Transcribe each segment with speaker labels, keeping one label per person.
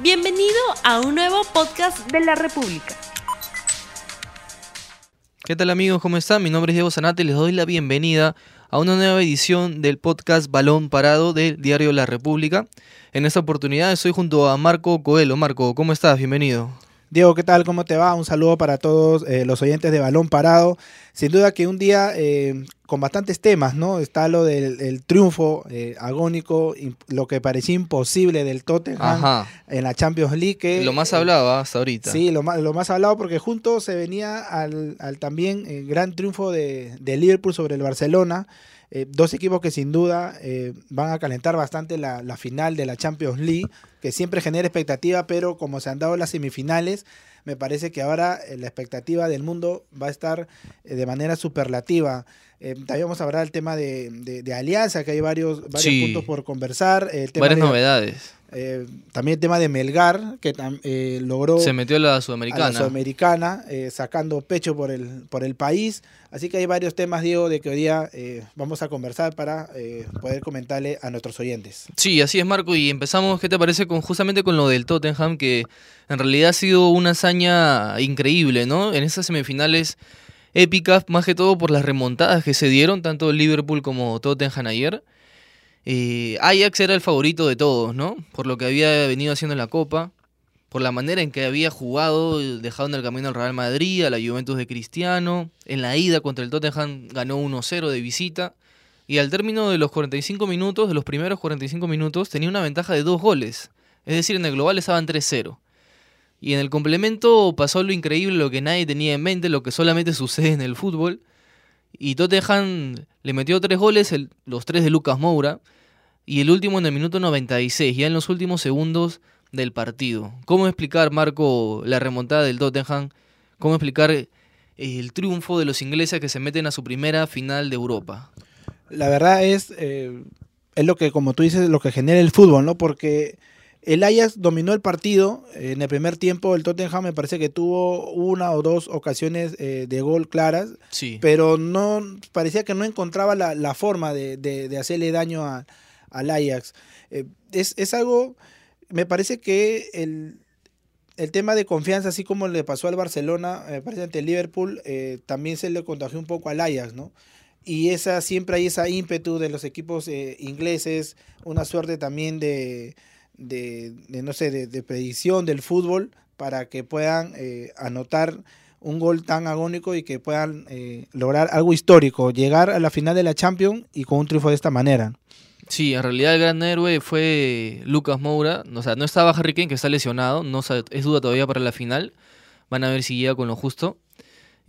Speaker 1: Bienvenido a un nuevo podcast de la República.
Speaker 2: ¿Qué tal amigos? ¿Cómo están? Mi nombre es Diego Zanate y les doy la bienvenida a una nueva edición del podcast Balón Parado del Diario La República. En esta oportunidad estoy junto a Marco Coelho. Marco, ¿cómo estás? Bienvenido.
Speaker 3: Diego, ¿qué tal? ¿Cómo te va? Un saludo para todos eh, los oyentes de Balón Parado. Sin duda que un día eh, con bastantes temas, ¿no? Está lo del triunfo eh, agónico, lo que parecía imposible del Tottenham en la Champions League.
Speaker 2: lo más hablado hasta ahorita.
Speaker 3: Sí, lo más, lo más hablado porque junto se venía al, también gran triunfo de, de Liverpool sobre el Barcelona. Eh, dos equipos que sin duda eh, van a calentar bastante la, final de la Champions League, que siempre genera expectativa, pero como se han dado las semifinales, me parece que ahora eh, la expectativa del mundo va a estar de manera superlativa. también vamos a hablar del tema de, Alianza, que hay varios, puntos por conversar.
Speaker 2: Varias novedades.
Speaker 3: Eh, también el tema de Melgar, que eh, logró...
Speaker 2: Se metió a la Sudamericana.
Speaker 3: la Sudamericana, eh, sacando pecho por el, por el país. Así que hay varios temas, Diego, de que hoy día vamos a conversar para poder comentarle a nuestros oyentes.
Speaker 2: Sí, así es, Marco. Y empezamos, ¿qué te parece? con justamente con lo del Tottenham, que en realidad ha sido una hazaña increíble, ¿no? En esas semifinales épicas, más que todo por las remontadas que se dieron, tanto Liverpool como Tottenham ayer. Eh, Ajax era el favorito de todos, ¿no? Por lo que había venido haciendo en la Copa, por la manera en que había jugado, dejado en el camino al Real Madrid, a la Juventus de Cristiano. En la ida contra el Tottenham ganó 1-0 de visita. Y al término de los 45 minutos, de los primeros 45 minutos, tenía una ventaja de dos goles. Es decir, en el global estaban 3-0. Y en el complemento pasó lo increíble, lo que nadie tenía en mente, lo que solamente sucede en el fútbol. Y Tottenham le metió tres goles, los tres de Lucas Moura, y el último en el minuto 96, ya en los últimos segundos del partido. ¿Cómo explicar, Marco, la remontada del Tottenham? ¿Cómo explicar eh, el triunfo de los ingleses que se meten a su primera final de Europa?
Speaker 3: La verdad es, eh, es lo que, como tú dices, lo que genera el fútbol, ¿no? Porque el Ajax dominó el partido en el primer tiempo. El Tottenham me parece que tuvo una o dos ocasiones eh, de gol claras,
Speaker 2: sí.
Speaker 3: pero no parecía que no encontraba la, forma de, hacerle daño al Ajax. Eh, es, algo, me parece que el, tema de confianza, así como le pasó al Barcelona, me parece ante el Liverpool, eh, también se le contagió un poco al Ajax, ¿no? Y esa, siempre hay esa ímpetu de los equipos ingleses, una suerte también de de, no sé, de, predicción del fútbol para que puedan eh, anotar un gol tan agónico y que puedan eh, lograr algo histórico, llegar a la final de la Champions y con un triunfo de esta manera.
Speaker 2: Sí, en realidad el gran héroe fue Lucas Moura, o sea, no estaba Harry Kane que está lesionado, no es duda todavía para la final, van a ver si llega con lo justo.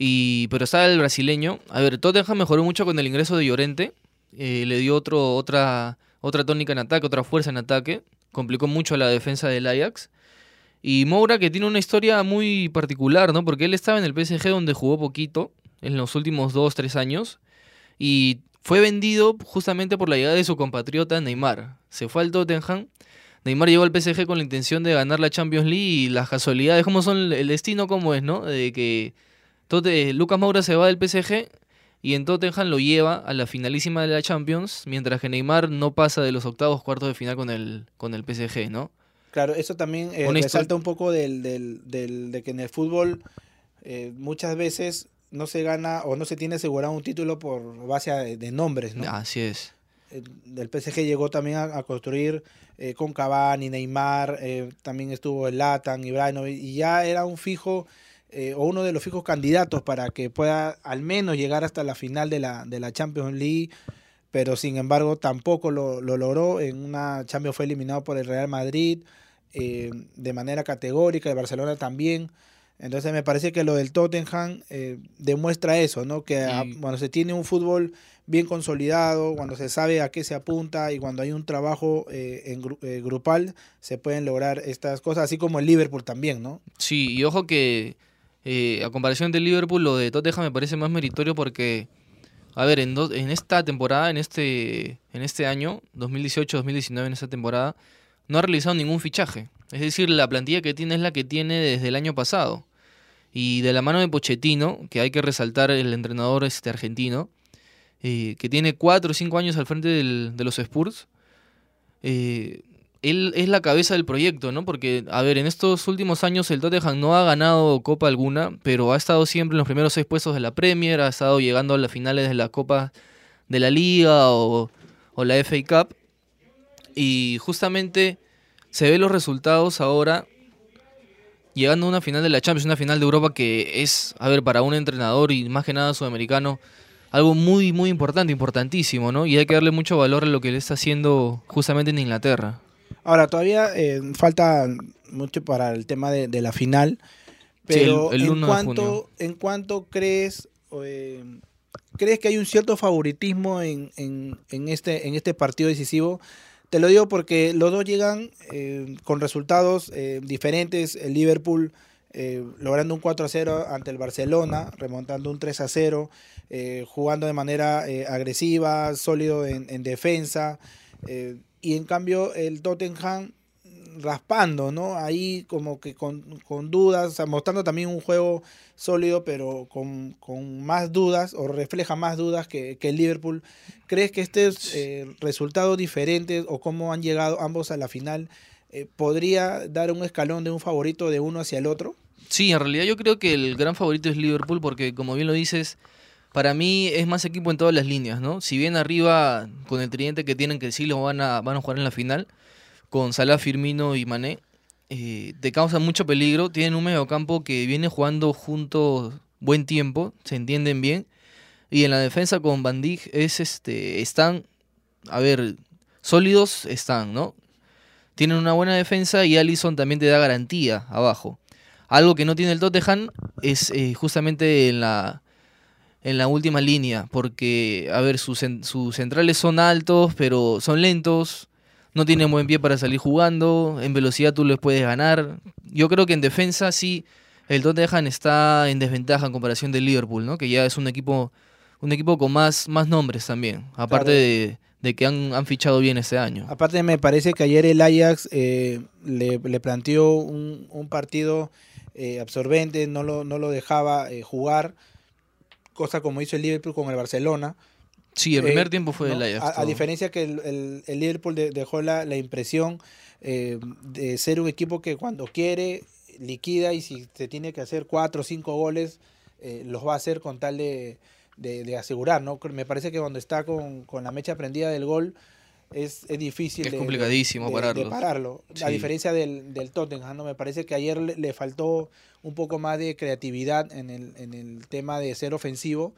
Speaker 2: Y, pero está el brasileño. A ver, Tottenham mejoró mucho con el ingreso de Llorente. Eh, le dio otro, otra, otra tónica en ataque, otra fuerza en ataque complicó mucho la defensa del Ajax. Y Moura que tiene una historia muy particular, ¿no? Porque él estaba en el PSG donde jugó poquito, en los últimos dos, tres años, y fue vendido justamente por la llegada de su compatriota Neymar. Se fue al Tottenham. Neymar llegó al PSG con la intención de ganar la Champions League y las casualidades, como son el destino, como es, ¿no? De que Lucas Moura se va del PSG y en Tottenham lo lleva a la finalísima de la Champions, mientras que Neymar no pasa de los octavos cuartos de final con el, con el PSG, ¿no?
Speaker 3: Claro, eso también eh, resalta un poco del, del, del, de que en el fútbol eh, muchas veces no se gana o no se tiene asegurado un título por base de, nombres, ¿no?
Speaker 2: Así es.
Speaker 3: El, PSG llegó también a, construir eh, con Cavani, Neymar, eh, también estuvo el Latan, Ibrahimovic, y ya era un fijo eh, o uno de los fijos candidatos para que pueda al menos llegar hasta la final de la, de la Champions League, pero sin embargo tampoco lo, logró. En una Champions fue eliminado por el Real Madrid eh, de manera categórica, el Barcelona también. Entonces me parece que lo del Tottenham eh, demuestra eso, ¿no? Que cuando se tiene un fútbol bien consolidado, cuando se sabe a qué se apunta y cuando hay un trabajo en, grupal, se pueden lograr estas cosas, así como el Liverpool también, ¿no?
Speaker 2: Sí, y ojo que eh, a comparación del Liverpool, lo de Tottenham me parece más meritorio porque, a ver, en, esta temporada, en este, en este año, 2018-2019, en esta temporada, no ha realizado ningún fichaje. Es decir, la plantilla que tiene es la que tiene desde el año pasado. Y de la mano de Pochettino, que hay que resaltar el entrenador este argentino, eh, que tiene 4 o 5 años al frente de los Spurs, eh, él es la cabeza del proyecto, ¿no? Porque, a ver, en estos últimos años el Tottenham no ha ganado Copa alguna, pero ha estado siempre en los primeros seis puestos de la Premier, ha estado llegando a las finales de la Copa de la Liga o, la FA Cup. Y justamente se ven los resultados ahora llegando a una final de la Champions, una final de Europa que es, a ver, para un entrenador y más que nada sudamericano, algo muy, muy importante, importantísimo, ¿no? Y hay que darle mucho valor a lo que le está haciendo justamente en Inglaterra.
Speaker 3: Ahora, todavía eh, falta mucho para el tema de, de la final, pero
Speaker 2: Sí, el- el 1
Speaker 3: en, cuanto. ¿en cuánto crees, eh, crees que hay un cierto favoritismo en, en- en este, en este partido decisivo? Te lo digo porque los dos llegan eh, con resultados eh, diferentes. El Liverpool eh, logrando un 4 a 0 ante el Barcelona, remontando un 3 a 0, eh, jugando de manera agresiva, sólido en, en defensa. eh, y en cambio el Tottenham raspando, ¿no? Ahí como que con, con dudas, o sea, mostrando también un juego sólido, pero con, con más dudas, o refleja más dudas que, que el Liverpool. ¿Crees que estos eh, resultados diferentes o cómo han llegado ambos a la final eh, podría dar un escalón de un favorito de uno hacia el otro?
Speaker 2: Sí, en realidad yo creo que el gran favorito es Liverpool porque, como bien lo dices, para mí es más equipo en todas las líneas, ¿no? Si bien arriba, con el tridente que tienen, que sí lo van a, van a jugar en la final, con Salah, Firmino y Mané, eh, te causa mucho peligro. Tienen un mediocampo que viene jugando juntos buen tiempo, se entienden bien. Y en la defensa con Van es este, están, a ver, sólidos están, ¿no? Tienen una buena defensa y Allison también te da garantía abajo. Algo que no tiene el Tottenham es eh, justamente en la, en la última línea, porque, a ver, sus, sus centrales son altos, pero son lentos, no tienen buen pie para salir jugando, en velocidad tú les puedes ganar. Yo creo que en defensa sí, el Tottenham está en desventaja en comparación del Liverpool, ¿no? Que ya es un equipo, un equipo con más, más nombres también, aparte
Speaker 3: Claro.
Speaker 2: de, de que han, han fichado bien este año.
Speaker 3: Aparte me parece que ayer el Ajax eh, le, le planteó un, un partido eh, absorbente, no lo, no lo dejaba eh, jugar, cosa como hizo el Liverpool con el Barcelona.
Speaker 2: Sí, el primer
Speaker 3: Eh,
Speaker 2: tiempo fue
Speaker 3: ¿no?
Speaker 2: el.
Speaker 3: A, a diferencia que el, el- el Liverpool de- dejó la, la impresión eh, de ser un equipo que cuando quiere liquida y si se tiene que hacer cuatro o cinco goles, eh, los va a hacer con tal de, de- de asegurar, ¿no? Me parece que cuando está con, con la mecha prendida del gol es, es difícil
Speaker 2: Es
Speaker 3: de-
Speaker 2: complicadísimo
Speaker 3: de- de
Speaker 2: pararlos.
Speaker 3: pararlo. A
Speaker 2: Sí.
Speaker 3: diferencia del, del Tottenham, ¿no? Me parece que ayer le, le faltó un poco más de creatividad en el, en el tema de ser ofensivo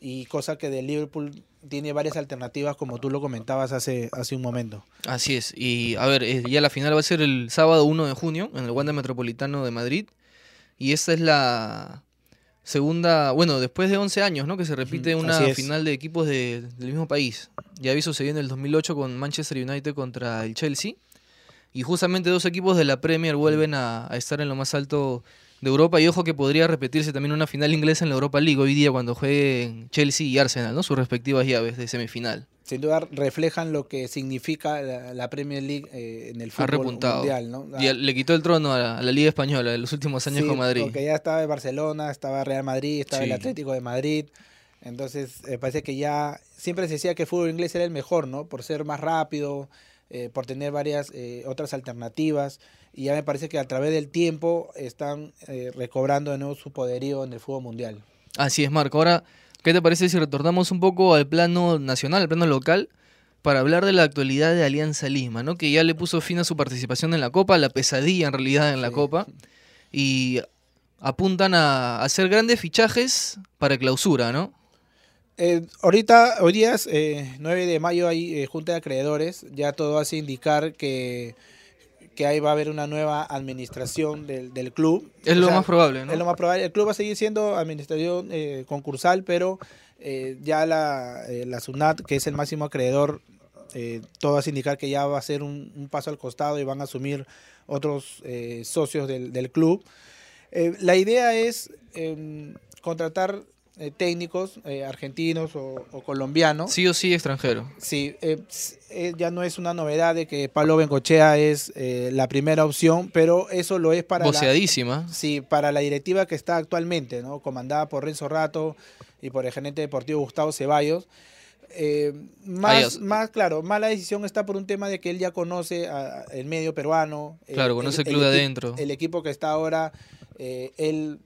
Speaker 3: y cosa que del Liverpool tiene varias alternativas como tú lo comentabas hace, hace un momento.
Speaker 2: Así es. Y a ver, eh, ya la final va a ser el sábado 1 de junio en el Wanda Metropolitano de Madrid. Y esta es la segunda, bueno, después de 11 años, ¿no? Que se repite una final de equipos de- del mismo país. Ya se viene en el 2008 con Manchester United contra el Chelsea. Y justamente dos equipos de la Premier vuelven a, a estar en lo más alto de Europa. Y ojo que podría repetirse también una final inglesa en la Europa League hoy día cuando jueguen Chelsea y Arsenal, ¿no? Sus respectivas llaves de semifinal.
Speaker 3: Sin duda reflejan lo que significa la, la Premier League eh, en el
Speaker 2: Ha
Speaker 3: fútbol
Speaker 2: repuntado.
Speaker 3: mundial, ¿no?
Speaker 2: Y a- le quitó el trono a la, a la Liga Española de los últimos años
Speaker 3: Sí,
Speaker 2: con Madrid.
Speaker 3: Porque ya estaba el Barcelona, estaba Real Madrid, estaba el. Atlético de Madrid. Entonces, me parece que ya siempre se decía que el fútbol inglés era el mejor, ¿no? Por ser más rápido, eh, por tener varias eh, otras alternativas. Y ya me parece que a través del tiempo están eh, recobrando de nuevo su poderío en el fútbol mundial.
Speaker 2: Así es, Marco. Ahora, ¿qué te parece si retornamos un poco al plano nacional, al plano local, para hablar de la actualidad de Alianza Lima, ¿no? Que ya le puso fin a su participación en la Copa, la pesadilla en realidad en la
Speaker 3: Sí.
Speaker 2: Copa, y apuntan a hacer grandes fichajes para clausura, ¿no?
Speaker 3: Eh, ahorita, hoy día es eh, 9 de mayo, hay eh, junta de acreedores. Ya todo hace indicar que, que ahí va a haber una nueva administración del, del club.
Speaker 2: Es
Speaker 3: O
Speaker 2: lo
Speaker 3: sea,
Speaker 2: más probable, ¿no?
Speaker 3: Es lo más probable. El club va a seguir siendo administración eh, concursal, pero ya la, la SUNAT, que es el máximo acreedor, todo hace indicar que ya va a ser un, un paso al costado y van a asumir otros socios del, del club. La idea es em, contratar eh, técnicos eh, argentinos o, o colombianos.
Speaker 2: Sí o sí extranjero.
Speaker 3: Sí, eh, ya no es una novedad de que Pablo Bencochea es la primera opción, pero eso lo es para la,
Speaker 2: Voceadísima.
Speaker 3: sí, para la directiva que está actualmente, ¿no? comandada por Renzo Rato y por el gerente deportivo Gustavo Ceballos. Más, más, claro, más la decisión está por un tema de que él ya conoce a, el medio peruano.
Speaker 2: Claro, conoce el, club de adentro.
Speaker 3: El equipo que está ahora, él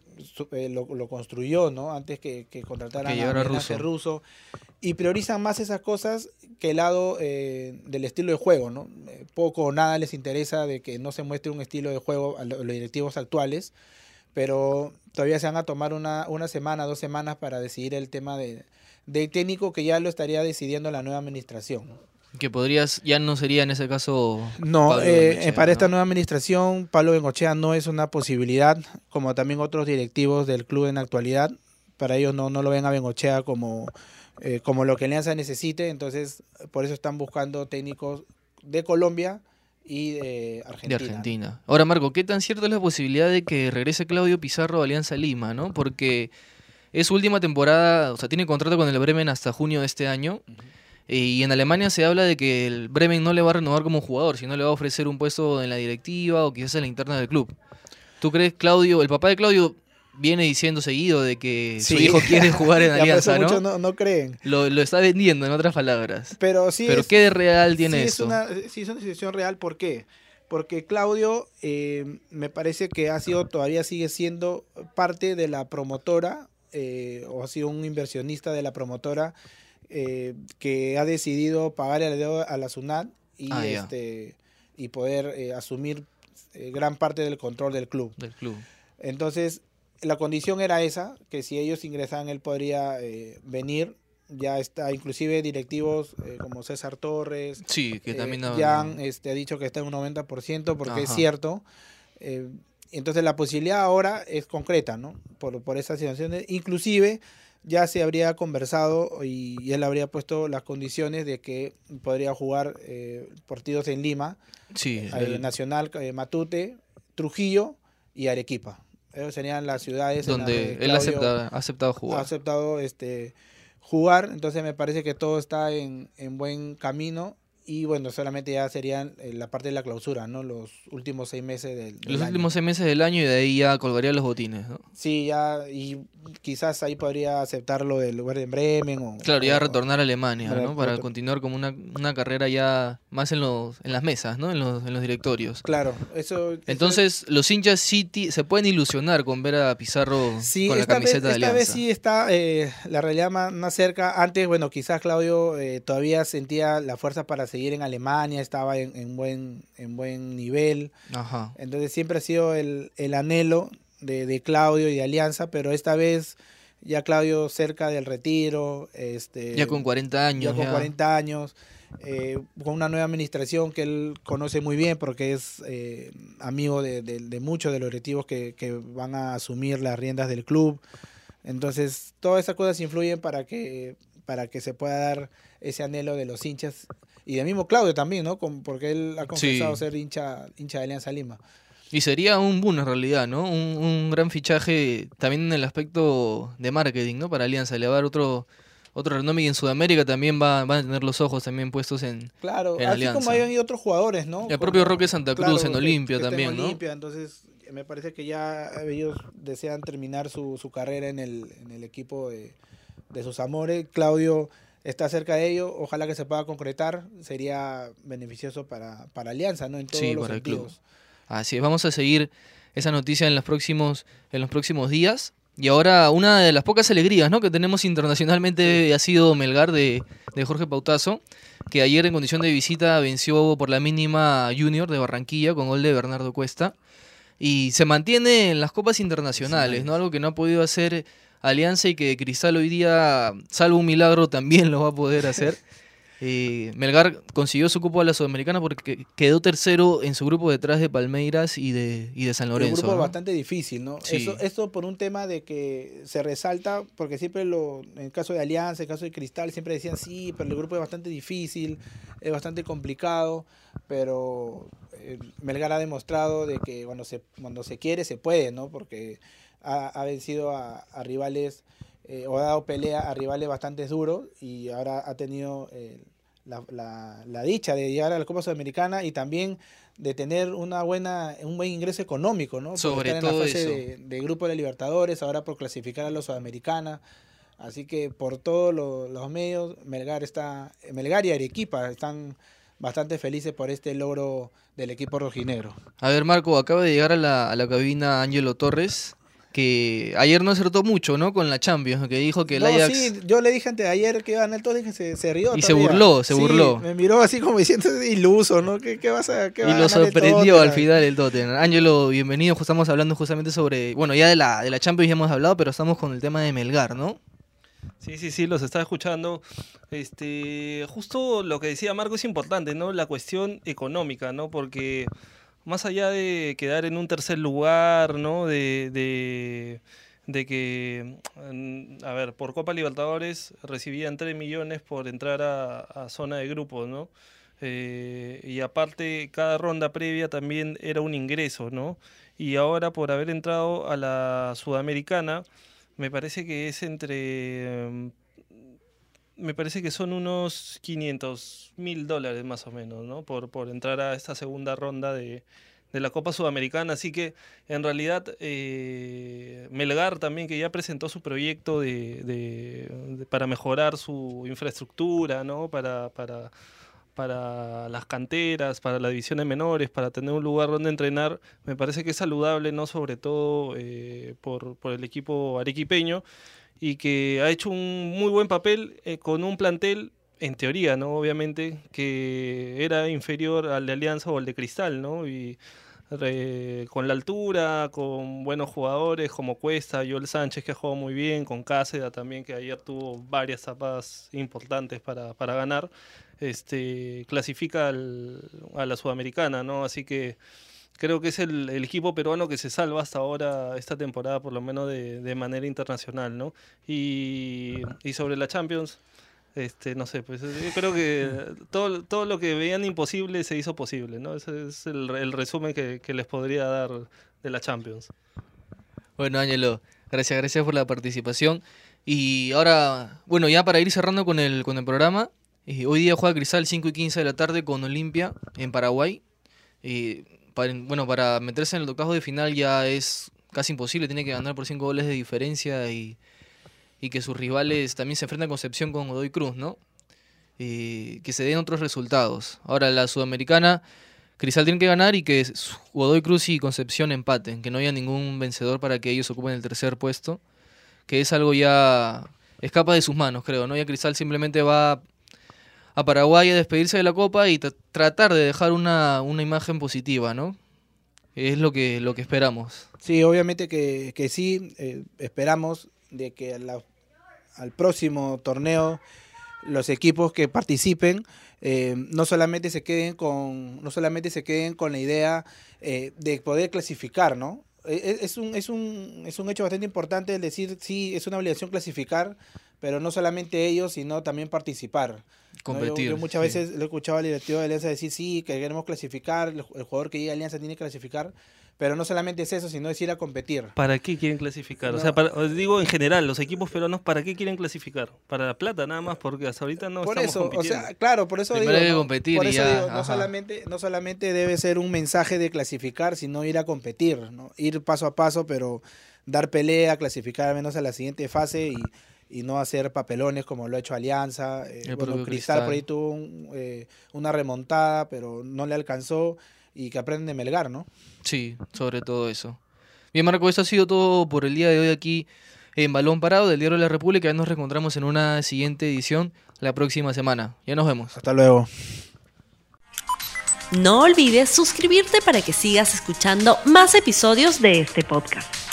Speaker 3: eh, lo, lo, construyó, ¿no? Antes que, que contrataran a, a ruso. ruso. Y priorizan más esas cosas que el lado eh, del estilo de juego, ¿no? Poco o nada les interesa de que no se muestre un estilo de juego a los directivos actuales, pero todavía se van a tomar una, una semana, dos semanas para decidir el tema de, de técnico que ya lo estaría decidiendo la nueva administración.
Speaker 2: Que podrías, ya no sería en ese caso.
Speaker 3: No, eh, para esta nueva administración, Pablo Bengochea no es una posibilidad, como también otros directivos del club en la actualidad. Para ellos no, no lo ven a Bengochea como, eh, como lo que Alianza necesite, entonces por eso están buscando técnicos de Colombia y de Argentina.
Speaker 2: De Argentina. Ahora, Marco, ¿qué tan cierto es la posibilidad de que regrese Claudio Pizarro a Alianza Lima, no? Porque es su última temporada, o sea, tiene contrato con el Bremen hasta junio de este año. Y en Alemania se habla de que el Bremen no le va a renovar como jugador, sino le va a ofrecer un puesto en la directiva o quizás en la interna del club. ¿Tú crees, Claudio, el papá de Claudio viene diciendo seguido de que su hijo quiere jugar en Alianza, ¿no?
Speaker 3: ¿no? no creen.
Speaker 2: Lo, lo, está vendiendo, en otras palabras.
Speaker 3: Pero sí
Speaker 2: Pero ¿qué de real tiene
Speaker 3: sí
Speaker 2: eso?
Speaker 3: Es una, sí, es una situación real. ¿Por qué? Porque Claudio eh, me parece que ha sido, todavía sigue siendo parte de la promotora, eh, o ha sido un inversionista de la promotora eh, que ha decidido pagar el dedo a la SUNAT y, ah, este, y poder eh, asumir eh, gran parte del control del club.
Speaker 2: Del club.
Speaker 3: Entonces, la condición era esa, que si ellos ingresaban, él podría venir. Ya está, inclusive directivos como César Torres.
Speaker 2: Sí, que también
Speaker 3: ya han este, ha dicho que está en un 90%, porque Ajá. es cierto. entonces, la posibilidad ahora es concreta, ¿no? Por, por esas situaciones. Inclusive ya se habría conversado y, y, él habría puesto las condiciones de que podría jugar eh, partidos en Lima,
Speaker 2: sí,
Speaker 3: eh, el... Nacional, eh, Matute, Trujillo y Arequipa. Esas serían las ciudades
Speaker 2: donde él acepta, ha aceptado jugar.
Speaker 3: Ha aceptado este, jugar, entonces me parece que todo está en, en buen camino y bueno, solamente ya serían eh, la parte de la clausura, ¿no? Los últimos seis meses del, del
Speaker 2: Los
Speaker 3: año.
Speaker 2: últimos seis meses del año y de ahí ya colgaría los botines, ¿no?
Speaker 3: Sí, ya, y quizás ahí podría aceptar lo del lugar de Bremen o...
Speaker 2: Claro, ya
Speaker 3: o,
Speaker 2: retornar a Alemania, ¿no? Para continuar como una, una carrera ya más en los en las mesas, ¿no? En los, en los directorios.
Speaker 3: Claro, eso... eso
Speaker 2: Entonces, es... los hinchas City se pueden ilusionar con ver a Pizarro
Speaker 3: sí,
Speaker 2: con la camiseta
Speaker 3: vez,
Speaker 2: de Alianza.
Speaker 3: Esta vez sí está eh, la realidad más, más, cerca. Antes, bueno, quizás Claudio eh, todavía sentía la fuerza para seguir en Alemania, estaba en, en buen, en buen nivel.
Speaker 2: Ajá.
Speaker 3: Entonces siempre ha sido el, el anhelo de, de, Claudio y de Alianza, pero esta vez ya Claudio cerca del retiro. Este,
Speaker 2: ya con 40 años.
Speaker 3: Ya con ya. 40 años. Eh, con una nueva administración que él conoce muy bien porque es eh, amigo de, de, de, muchos de los directivos que, que, van a asumir las riendas del club. Entonces, todas esas cosas influyen para que, para que se pueda dar ese anhelo de los hinchas y del mismo Claudio también, ¿no? Con, porque él ha confesado sí. ser hincha, hincha de Alianza Lima.
Speaker 2: Y sería un boom en realidad, ¿no? Un, un, gran fichaje también en el aspecto de marketing, ¿no? Para Alianza, le va a dar otro, otro renombre y en Sudamérica también va, van a tener los ojos también puestos en
Speaker 3: Claro,
Speaker 2: en
Speaker 3: así
Speaker 2: Alianza.
Speaker 3: como hay otros jugadores, ¿no?
Speaker 2: El como, propio Roque Santa Cruz claro, en Olimpia también,
Speaker 3: en
Speaker 2: ¿no?
Speaker 3: Olimpia, entonces me parece que ya ellos desean terminar su, su carrera en el, en el equipo de, de sus amores. Claudio está cerca de ello, ojalá que se pueda concretar, sería beneficioso para, para Alianza, ¿no? En todos
Speaker 2: sí,
Speaker 3: los
Speaker 2: para
Speaker 3: sentidos.
Speaker 2: El club. Así es, vamos a seguir esa noticia en los próximos, en los próximos días. Y ahora una de las pocas alegrías ¿no? que tenemos internacionalmente ha sido Melgar de, de, Jorge Pautazo, que ayer en condición de visita venció por la mínima Junior de Barranquilla con gol de Bernardo Cuesta. Y se mantiene en las copas internacionales, ¿no? algo que no ha podido hacer Alianza y que Cristal hoy día, salvo un milagro, también lo va a poder hacer. Eh, Melgar consiguió su cupo a la Sudamericana porque quedó tercero en su grupo detrás de Palmeiras y de, y de San Lorenzo.
Speaker 3: Un grupo
Speaker 2: ¿no?
Speaker 3: bastante difícil, ¿no?
Speaker 2: Sí.
Speaker 3: Eso, esto por un tema de que se resalta, porque siempre lo, en el caso de Alianza, en el caso de Cristal, siempre decían sí, pero el grupo es bastante difícil, es bastante complicado, pero eh, Melgar ha demostrado de que cuando se, cuando se quiere se puede, ¿no? Porque ha, ha vencido a, a rivales eh, o ha dado pelea a rivales bastante duros y ahora ha tenido eh, la, la, la, dicha de llegar a la Copa Sudamericana y también de tener una buena, un buen ingreso económico, ¿no?
Speaker 2: Sobre
Speaker 3: estar
Speaker 2: todo
Speaker 3: en la fase
Speaker 2: eso.
Speaker 3: de, de, grupo de Libertadores, ahora por clasificar a la Sudamericana. Así que por todos lo- los medios, Melgar está, Melgar y Arequipa están bastante felices por este logro del equipo rojinegro.
Speaker 2: A ver, Marco, acaba de llegar a la, a la cabina Ángelo Torres, que ayer no acertó mucho, ¿no? Con la Champions, que dijo que el
Speaker 3: No,
Speaker 2: Ajax...
Speaker 3: sí, yo le dije antes de ayer que iba a ganar todo, dije se, se rió.
Speaker 2: Y se burló, se
Speaker 3: Sí,
Speaker 2: burló.
Speaker 3: Me miró así como diciendo iluso, ¿no? ¿Qué, qué vas a qué
Speaker 2: Y lo sorprendió al final el Tottenham. Ángelo, bienvenido. Estamos hablando justamente sobre. Bueno, ya de la, de la Champions ya hemos hablado, pero estamos con el tema de Melgar, ¿no?
Speaker 4: Sí, sí, sí, los estaba escuchando. Este, justo lo que decía Marco es importante, ¿no? La cuestión económica, ¿no? Porque más allá de quedar en un tercer lugar, ¿no? De, de, que, mm, a ver, por Copa Libertadores recibían 3 millones por entrar a, zona de grupos, ¿no? Eh, y aparte, cada ronda previa también era un ingreso, ¿no? Y ahora por haber entrado a la Sudamericana, me parece que es entre... Me parece que son unos 500 mil dólares más o menos, ¿no? Por, por entrar a esta segunda ronda de, de la Copa Sudamericana. Así que en realidad eh, Melgar también que ya presentó su proyecto de, de- de- para mejorar su infraestructura, ¿no? Para, para, para las canteras, para las divisiones menores, para tener un lugar donde entrenar, me parece que es saludable, ¿no? Sobre todo eh, por, por el equipo arequipeño y que ha hecho un muy buen papel eh, con un plantel, en teoría, ¿no? Obviamente, que era inferior al de Alianza o al de Cristal, ¿no? Y con la altura, con buenos jugadores como Cuesta, Joel Sánchez que ha jugado muy bien, con Cáceres también que ayer tuvo varias tapas importantes para, para ganar, este, clasifica al- a la Sudamericana, ¿no? Así que creo que es el, el equipo peruano que se salva hasta ahora, esta temporada, por lo menos de, de manera internacional, ¿no? Y, y sobre la Champions, este, no sé, pues yo creo que todo, todo lo que veían imposible se hizo posible, ¿no? Ese es el, el resumen que, que les podría dar de la Champions.
Speaker 2: Bueno, Ángelo, gracias, gracias por la participación. Y ahora, bueno, ya para ir cerrando con el, con el programa, eh, hoy día juega Cristal 5 y 15 de la tarde con Olimpia en Paraguay. Y para, bueno, para meterse en el octavo de final ya es casi imposible, tiene que ganar por 5 goles de diferencia y, y que sus rivales también se enfrentan a Concepción con Godoy Cruz, ¿no? Y que se den otros resultados. Ahora, la Sudamericana, Cristal tiene que ganar y que Godoy Cruz y Concepción empaten, que no haya ningún vencedor para que ellos ocupen el tercer puesto, que es algo ya escapa de sus manos, creo, ¿no? Ya Cristal simplemente va a Paraguay a despedirse de la Copa y tra- tratar de dejar una, una imagen positiva, ¿no? Es lo que, lo que esperamos.
Speaker 3: Sí, obviamente que, que sí, eh, esperamos de que al próximo torneo los equipos que participen eh, no solamente se queden con no solamente se queden con la idea eh, de poder clasificar, ¿no? Eh, Es, es un, es, un, es un hecho bastante importante el decir, sí, es una obligación clasificar, pero no solamente ellos, sino también participar. ¿no? Yo-
Speaker 2: Competir.
Speaker 3: Yo, muchas
Speaker 2: sí.
Speaker 3: veces lo he escuchado al directivo de Alianza decir, sí, que queremos clasificar, el, el jugador que llega a Alianza tiene que clasificar, pero no solamente es eso, sino es ir a competir.
Speaker 4: ¿Para qué quieren clasificar? O
Speaker 3: No.
Speaker 4: sea, para- os digo en general, los equipos peruanos, ¿para qué quieren clasificar? Para la plata nada más, porque hasta ahorita no
Speaker 3: por
Speaker 4: estamos
Speaker 3: eso, o
Speaker 4: compitiendo.
Speaker 3: sea, claro, por eso
Speaker 2: Primero
Speaker 3: digo,
Speaker 2: competir
Speaker 3: por
Speaker 2: y
Speaker 3: eso
Speaker 2: ya,
Speaker 3: digo, no solamente, no solamente debe ser un mensaje de clasificar, sino ir a competir, ¿no? Ir paso a paso, pero dar pelea, clasificar al menos a la siguiente fase y, y no hacer papelones como lo ha hecho Alianza. Eh,
Speaker 2: El
Speaker 3: bueno, Cristal, por ahí tuvo un, eh, una remontada, pero no le alcanzó y que aprenden de Melgar, ¿no?
Speaker 2: Sí, sobre todo eso. Bien, Marco, eso ha sido todo por el día de hoy aquí en Balón Parado del Diario de la República. Ya nos reencontramos en una siguiente edición la próxima semana. Ya nos vemos.
Speaker 3: Hasta luego.
Speaker 1: No olvides suscribirte para que sigas escuchando más episodios de este podcast.